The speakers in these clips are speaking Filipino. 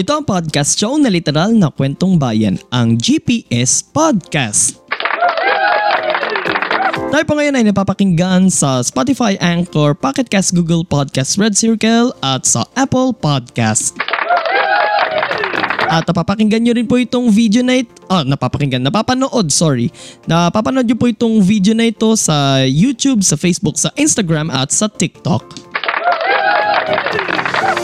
Ito ang podcast show na literal na kwentong bayan, ang GPS Podcast. Tayo po ngayon ay napapakinggan sa Spotify, Anchor, Pocket Cast, Google Podcast, Red Circle at sa Apple Podcast. At napapakinggan nyo rin po itong video na ito. Ah, napapakinggan. Napapanood, sorry. Napapanood nyo po itong video na ito sa YouTube, sa Facebook, sa Instagram at sa TikTok.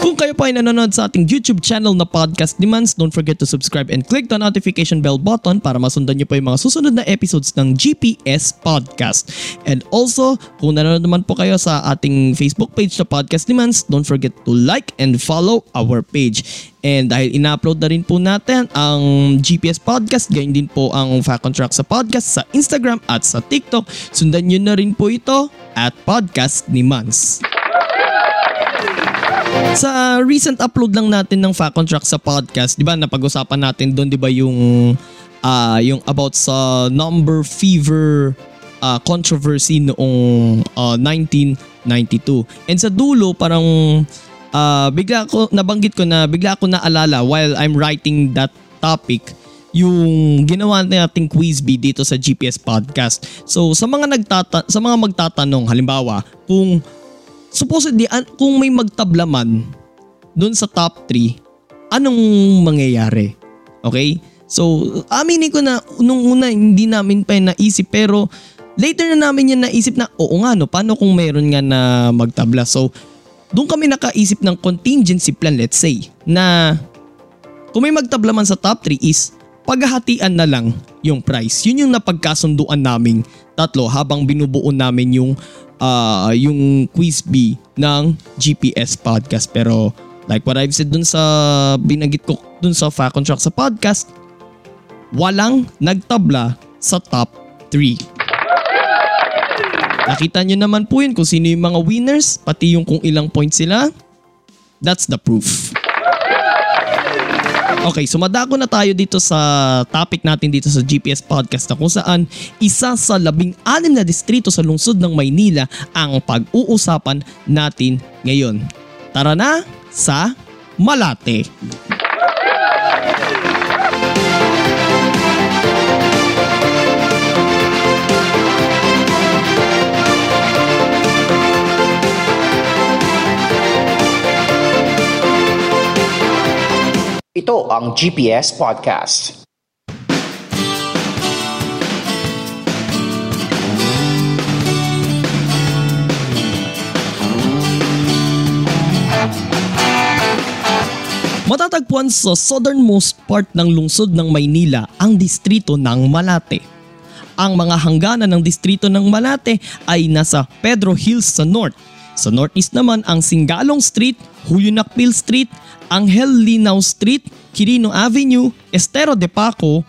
Kung kayo po ay nanonood sa ating YouTube channel na Podcast Demands, don't forget to subscribe and click the notification bell button para masundan niyo po yung mga susunod na episodes ng GPS Podcast. And also, kung nanonood naman po kayo sa ating Facebook page na Podcast Demands, don't forget to like and follow our page. And dahil ina-upload na rin po natin ang GPS Podcast, ganyan din po ang Fact Track sa podcast sa Instagram at sa TikTok. Sundan nyo na rin po ito at Podcast ni Mans. Sa recent upload lang natin ng Fact on Track sa podcast, 'di ba? Napag-usapan natin doon 'di ba yung uh, yung about sa number fever uh, controversy noong uh, 1992. And sa dulo parang uh, bigla ko nabanggit ko na bigla ko naalala while I'm writing that topic yung ginawa nating quiz bee dito sa GPS podcast. So sa mga nagtata sa mga magtatanong halimbawa kung supposedly kung may magtablaman doon sa top 3, anong mangyayari? Okay? So, aminin ko na nung una hindi namin pa naisip pero later na namin yan naisip na oo nga no, paano kung meron nga na magtabla? So, doon kami nakaisip ng contingency plan let's say na kung may magtabla man sa top 3 is paghahatian na lang yung price. Yun yung napagkasunduan naming tatlo habang binubuo namin yung uh, yung quiz B ng GPS podcast. Pero like what I've said dun sa binagit ko dun sa Fact Track sa podcast, walang nagtabla sa top 3. Nakita nyo naman po yun kung sino yung mga winners, pati yung kung ilang points sila. That's the proof. Okay, sumadako na tayo dito sa topic natin dito sa GPS Podcast na kung saan isa sa labing anim na distrito sa lungsod ng Maynila ang pag-uusapan natin ngayon. Tara na sa Malate. Ito ang GPS Podcast. Matatagpuan sa southernmost part ng lungsod ng Maynila ang distrito ng Malate. Ang mga hangganan ng distrito ng Malate ay nasa Pedro Hills sa north. Sa northeast naman ang Singalong Street, Huyunakpil Street, Angel Linao Street, Quirino Avenue, Estero de Paco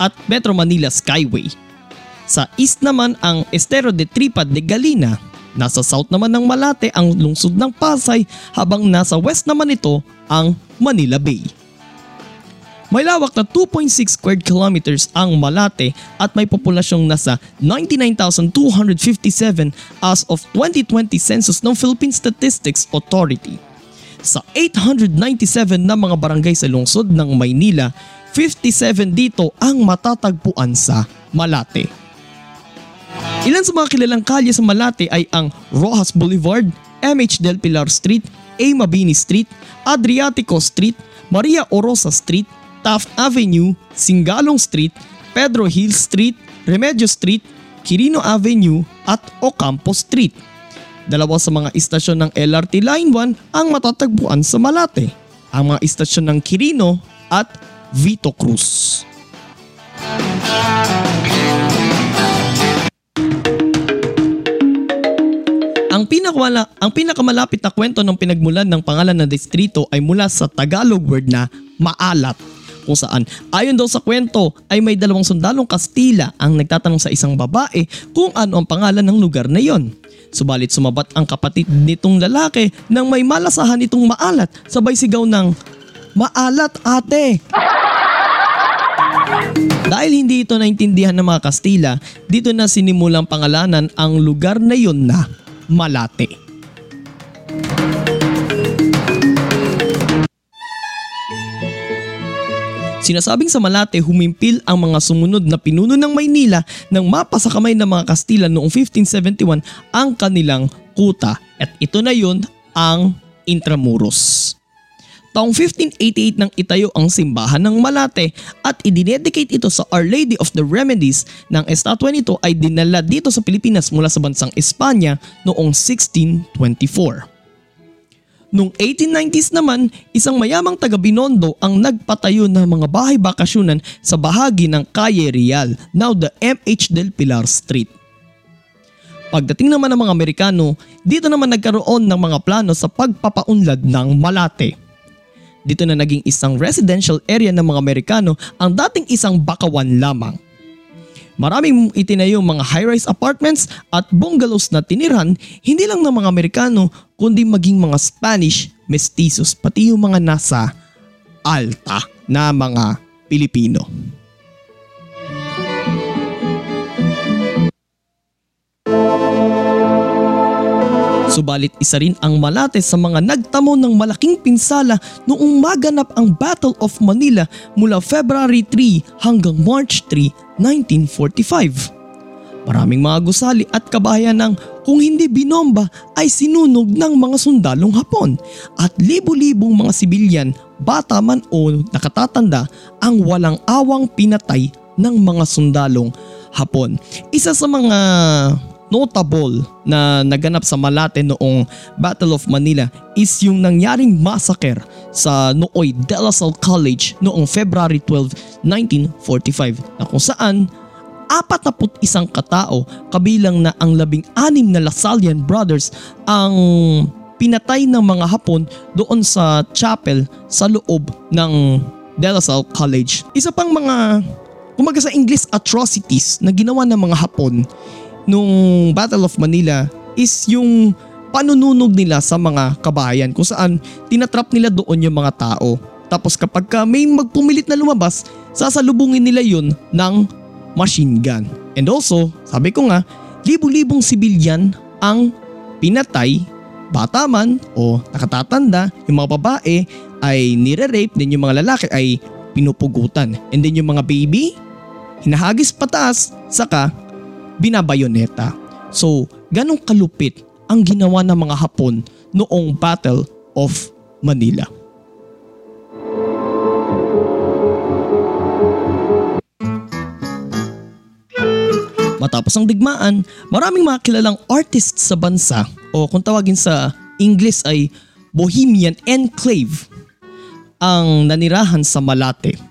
at Metro Manila Skyway. Sa east naman ang Estero de Tripad de Galina. Nasa south naman ng Malate ang lungsod ng Pasay habang nasa west naman ito ang Manila Bay. May lawak na 2.6 square kilometers ang Malate at may populasyong nasa 99,257 as of 2020 census ng Philippine Statistics Authority. Sa 897 na mga barangay sa lungsod ng Maynila, 57 dito ang matatagpuan sa Malate. Ilan sa mga kilalang kalye sa Malate ay ang Rojas Boulevard, MH Del Pilar Street, A. Mabini Street, Adriatico Street, Maria Orosa Street, Taft Avenue, Singalong Street, Pedro Hill Street, Remedio Street, Quirino Avenue at Ocampo Street. Dalawa sa mga istasyon ng LRT Line 1 ang matatagpuan sa Malate. Ang mga istasyon ng Quirino at Vito Cruz. Ang pinakamala, ang pinakamalapit na kwento ng pinagmulan ng pangalan ng distrito ay mula sa Tagalog word na maalat kung saan ayon daw sa kwento ay may dalawang sundalong Kastila ang nagtatanong sa isang babae kung ano ang pangalan ng lugar na yon. Subalit sumabat ang kapatid nitong lalaki nang may malasahan itong maalat sabay sigaw ng Maalat ate! Dahil hindi ito naintindihan ng mga Kastila, dito na sinimulang pangalanan ang lugar na yon na Malate. Sinasabing sa Malate humimpil ang mga sumunod na pinuno ng Maynila nang mapa sa kamay ng mga Kastila noong 1571 ang kanilang kuta at ito na yun ang Intramuros. Taong 1588 nang itayo ang simbahan ng Malate at idinedicate ito sa Our Lady of the Remedies ng estatwa nito ay dinala dito sa Pilipinas mula sa bansang Espanya noong 1624. Noong 1890s naman, isang mayamang taga Binondo ang nagpatayo ng mga bahay bakasyonan sa bahagi ng Calle Real, now the MH del Pilar Street. Pagdating naman ng mga Amerikano, dito naman nagkaroon ng mga plano sa pagpapaunlad ng Malate. Dito na naging isang residential area ng mga Amerikano ang dating isang bakawan lamang. Maraming itinayong mga high-rise apartments at bungalows na tinirhan hindi lang ng mga Amerikano kundi maging mga Spanish mestizos pati yung mga nasa alta na mga Pilipino. Subalit isa rin ang Malate sa mga nagtamo ng malaking pinsala noong maganap ang Battle of Manila mula February 3 hanggang March 3, 1945. Maraming mga gusali at kabahayan ng kung hindi binomba ay sinunog ng mga sundalong Hapon at libo-libong mga sibilyan, bata man o nakatatanda ang walang awang pinatay ng mga sundalong Hapon. Isa sa mga notable na naganap sa Malate noong Battle of Manila is yung nangyaring massacre sa Nooy De La Salle College noong February 12, 1945 na kung saan apat na put isang katao kabilang na ang labing anim na Lasallian brothers ang pinatay ng mga Hapon doon sa chapel sa loob ng De La Salle College. Isa pang mga kumaga sa English atrocities na ginawa ng mga Hapon nung Battle of Manila is yung panununog nila sa mga kabayan kung saan tinatrap nila doon yung mga tao. Tapos kapag ka may magpumilit na lumabas, sasalubungin nila yun ng machine gun. And also, sabi ko nga, libu-libong sibilyan ang pinatay, bata man o nakatatanda, yung mga babae ay nire-rape, din yung mga lalaki ay pinupugutan. And then yung mga baby, hinahagis pataas, saka binabayoneta. So, ganong kalupit ang ginawa ng mga Hapon noong Battle of Manila. Matapos ang digmaan, maraming mga kilalang artists sa bansa o kung tawagin sa English ay Bohemian Enclave ang nanirahan sa Malate.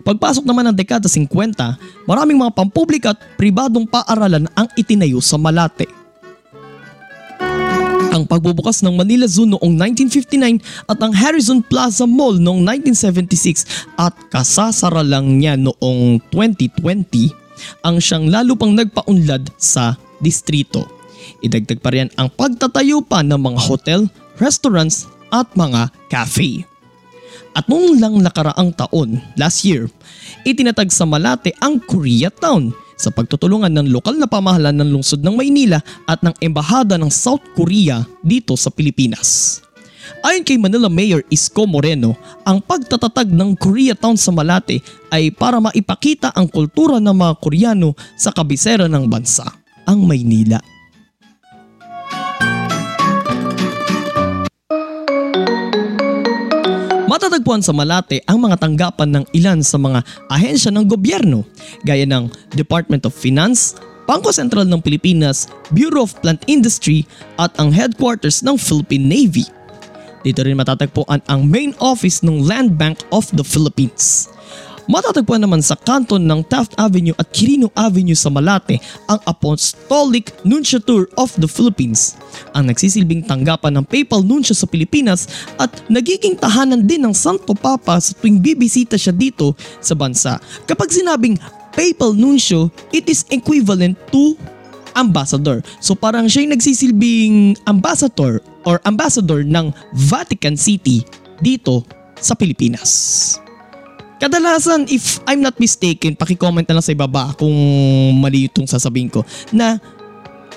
Pagpasok naman ng dekada 50, maraming mga pampublika at pribadong paaralan ang itinayo sa Malate. Ang pagbubukas ng Manila Zoo noong 1959 at ang Harrison Plaza Mall noong 1976 at kasasara lang niya noong 2020 ang siyang lalo pang nagpaunlad sa distrito. Idagdag pa rin ang pagtatayo pa ng mga hotel, restaurants at mga cafe. At noong lang nakaraang taon, last year, itinatag sa Malate ang Koreatown sa pagtutulungan ng lokal na pamahalaan ng lungsod ng Maynila at ng Embahada ng South Korea dito sa Pilipinas. Ayon kay Manila Mayor Isko Moreno, ang pagtatatag ng Koreatown sa Malate ay para maipakita ang kultura ng mga Koreano sa kabisera ng bansa, ang Maynila. Matatagpuan sa Malate ang mga tanggapan ng ilan sa mga ahensya ng gobyerno gaya ng Department of Finance, Bangko Sentral ng Pilipinas, Bureau of Plant Industry at ang headquarters ng Philippine Navy. Dito rin matatagpuan ang main office ng Land Bank of the Philippines. Matatagpuan naman sa kanton ng Taft Avenue at Quirino Avenue sa Malate ang Apostolic Nunciature of the Philippines, ang nagsisilbing tanggapan ng Papal Nuncio sa Pilipinas at nagiging tahanan din ng Santo Papa sa tuwing bibisita siya dito sa bansa. Kapag sinabing Papal Nuncio, it is equivalent to ambassador. So parang siya yung nagsisilbing ambassador or ambassador ng Vatican City dito sa Pilipinas. Kadalasan, if I'm not mistaken, pakicomment na lang sa ibaba kung mali itong sasabihin ko, na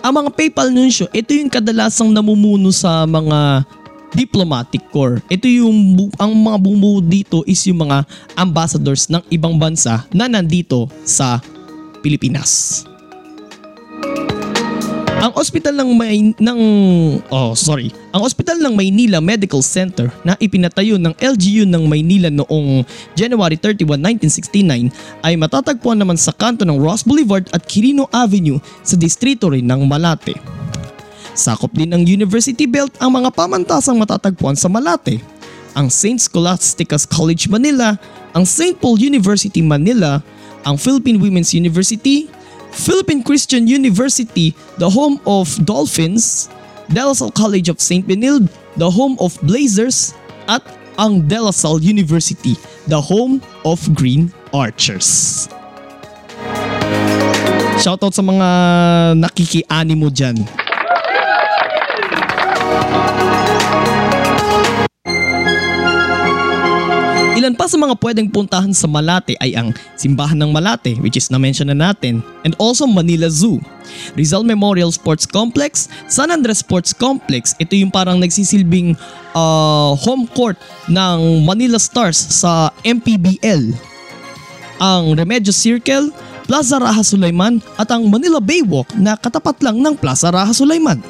ang mga PayPal nuncio, ito yung kadalasang namumuno sa mga diplomatic corps. Ito yung, ang mga bumuo dito is yung mga ambassadors ng ibang bansa na nandito sa Pilipinas. Ang ospital ng May ng oh sorry, ang ospital ng Maynila Medical Center na ipinatayo ng LGU ng Maynila noong January 31, 1969 ay matatagpuan naman sa kanto ng Ross Boulevard at Quirino Avenue sa distrito rin ng Malate. Sakop din ng University Belt ang mga pamantasang matatagpuan sa Malate. Ang St. Scholastica's College Manila, ang St. Paul University Manila, ang Philippine Women's University, Philippine Christian University, the home of Dolphins, De La Salle College of St. Benilde, the home of Blazers, at ang De La Salle University, the home of Green Archers. Shoutout sa mga nakikiani mo dyan. Ilan pa sa mga pwedeng puntahan sa Malate ay ang Simbahan ng Malate which is na-mention na natin and also Manila Zoo. Rizal Memorial Sports Complex, San Andres Sports Complex, ito yung parang nagsisilbing uh, home court ng Manila Stars sa MPBL. Ang Remedios Circle, Plaza Raha Sulaiman at ang Manila Baywalk na katapat lang ng Plaza Raha Sulaiman.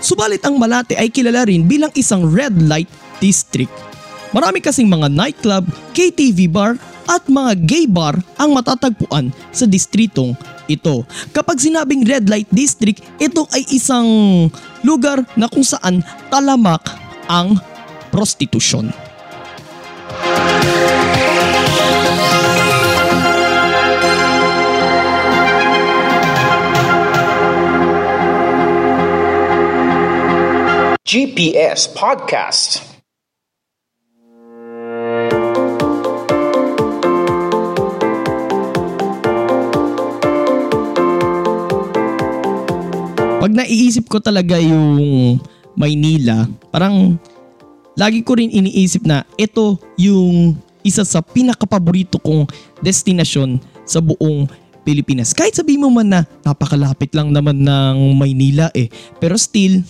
Subalit ang Malate ay kilala rin bilang isang red light district Marami kasing mga nightclub, KTV bar at mga gay bar ang matatagpuan sa distritong ito. Kapag sinabing red light district, ito ay isang lugar na kung saan talamak ang prostitusyon. GPS Podcast. Pag naiisip ko talaga yung Maynila, parang lagi ko rin iniisip na ito yung isa sa pinakapaborito kong destinasyon sa buong Pilipinas. Kahit sabihin mo man na napakalapit lang naman ng Maynila eh. Pero still,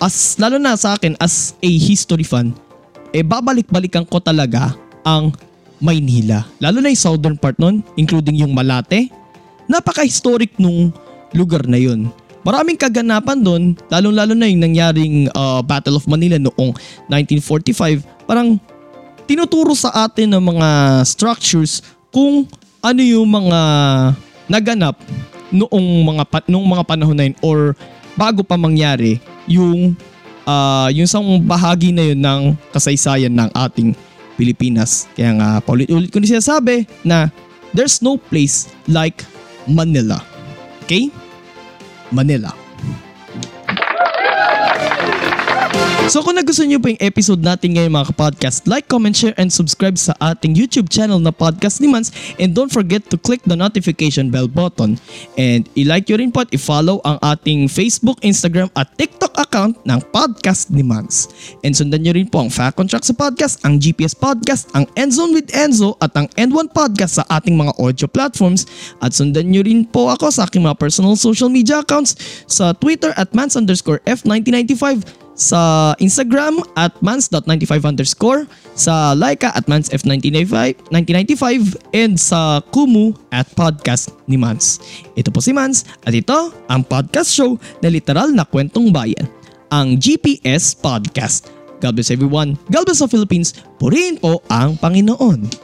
as lalo na sa akin as a history fan, eh babalik-balikan ko talaga ang Maynila. Lalo na yung southern part nun, including yung Malate. Napaka-historic nung lugar na yun. Maraming kaganapan doon, lalong-lalo na yung nangyaring uh, Battle of Manila noong 1945. Parang tinuturo sa atin ng mga structures kung ano yung mga naganap noong mga noong mga panahon na yun or bago pa mangyari yung uh, yung isang bahagi na yun ng kasaysayan ng ating Pilipinas. Kaya nga paulit-ulit ko ni sinasabi na there's no place like Manila. Okay? Manila. So kung nagustuhan niyo po yung episode natin ngayon mga podcast, like, comment, share, and subscribe sa ating YouTube channel na Podcast ni Mans and don't forget to click the notification bell button. And i-like nyo rin po at i-follow ang ating Facebook, Instagram at TikTok account ng Podcast ni Mans. And sundan nyo rin po ang Fact on Track sa podcast, ang GPS Podcast, ang Endzone with Enzo at ang End1 Podcast sa ating mga audio platforms. At sundan nyo rin po ako sa aking mga personal social media accounts sa Twitter at mans underscore F1995 sa Instagram at mans.95 underscore, sa Laika at mansf1995 1995, and sa Kumu at podcast ni Mans. Ito po si Mans at ito ang podcast show na literal na kwentong bayan, ang GPS Podcast. God bless everyone. God bless the Philippines. Purihin po ang Panginoon.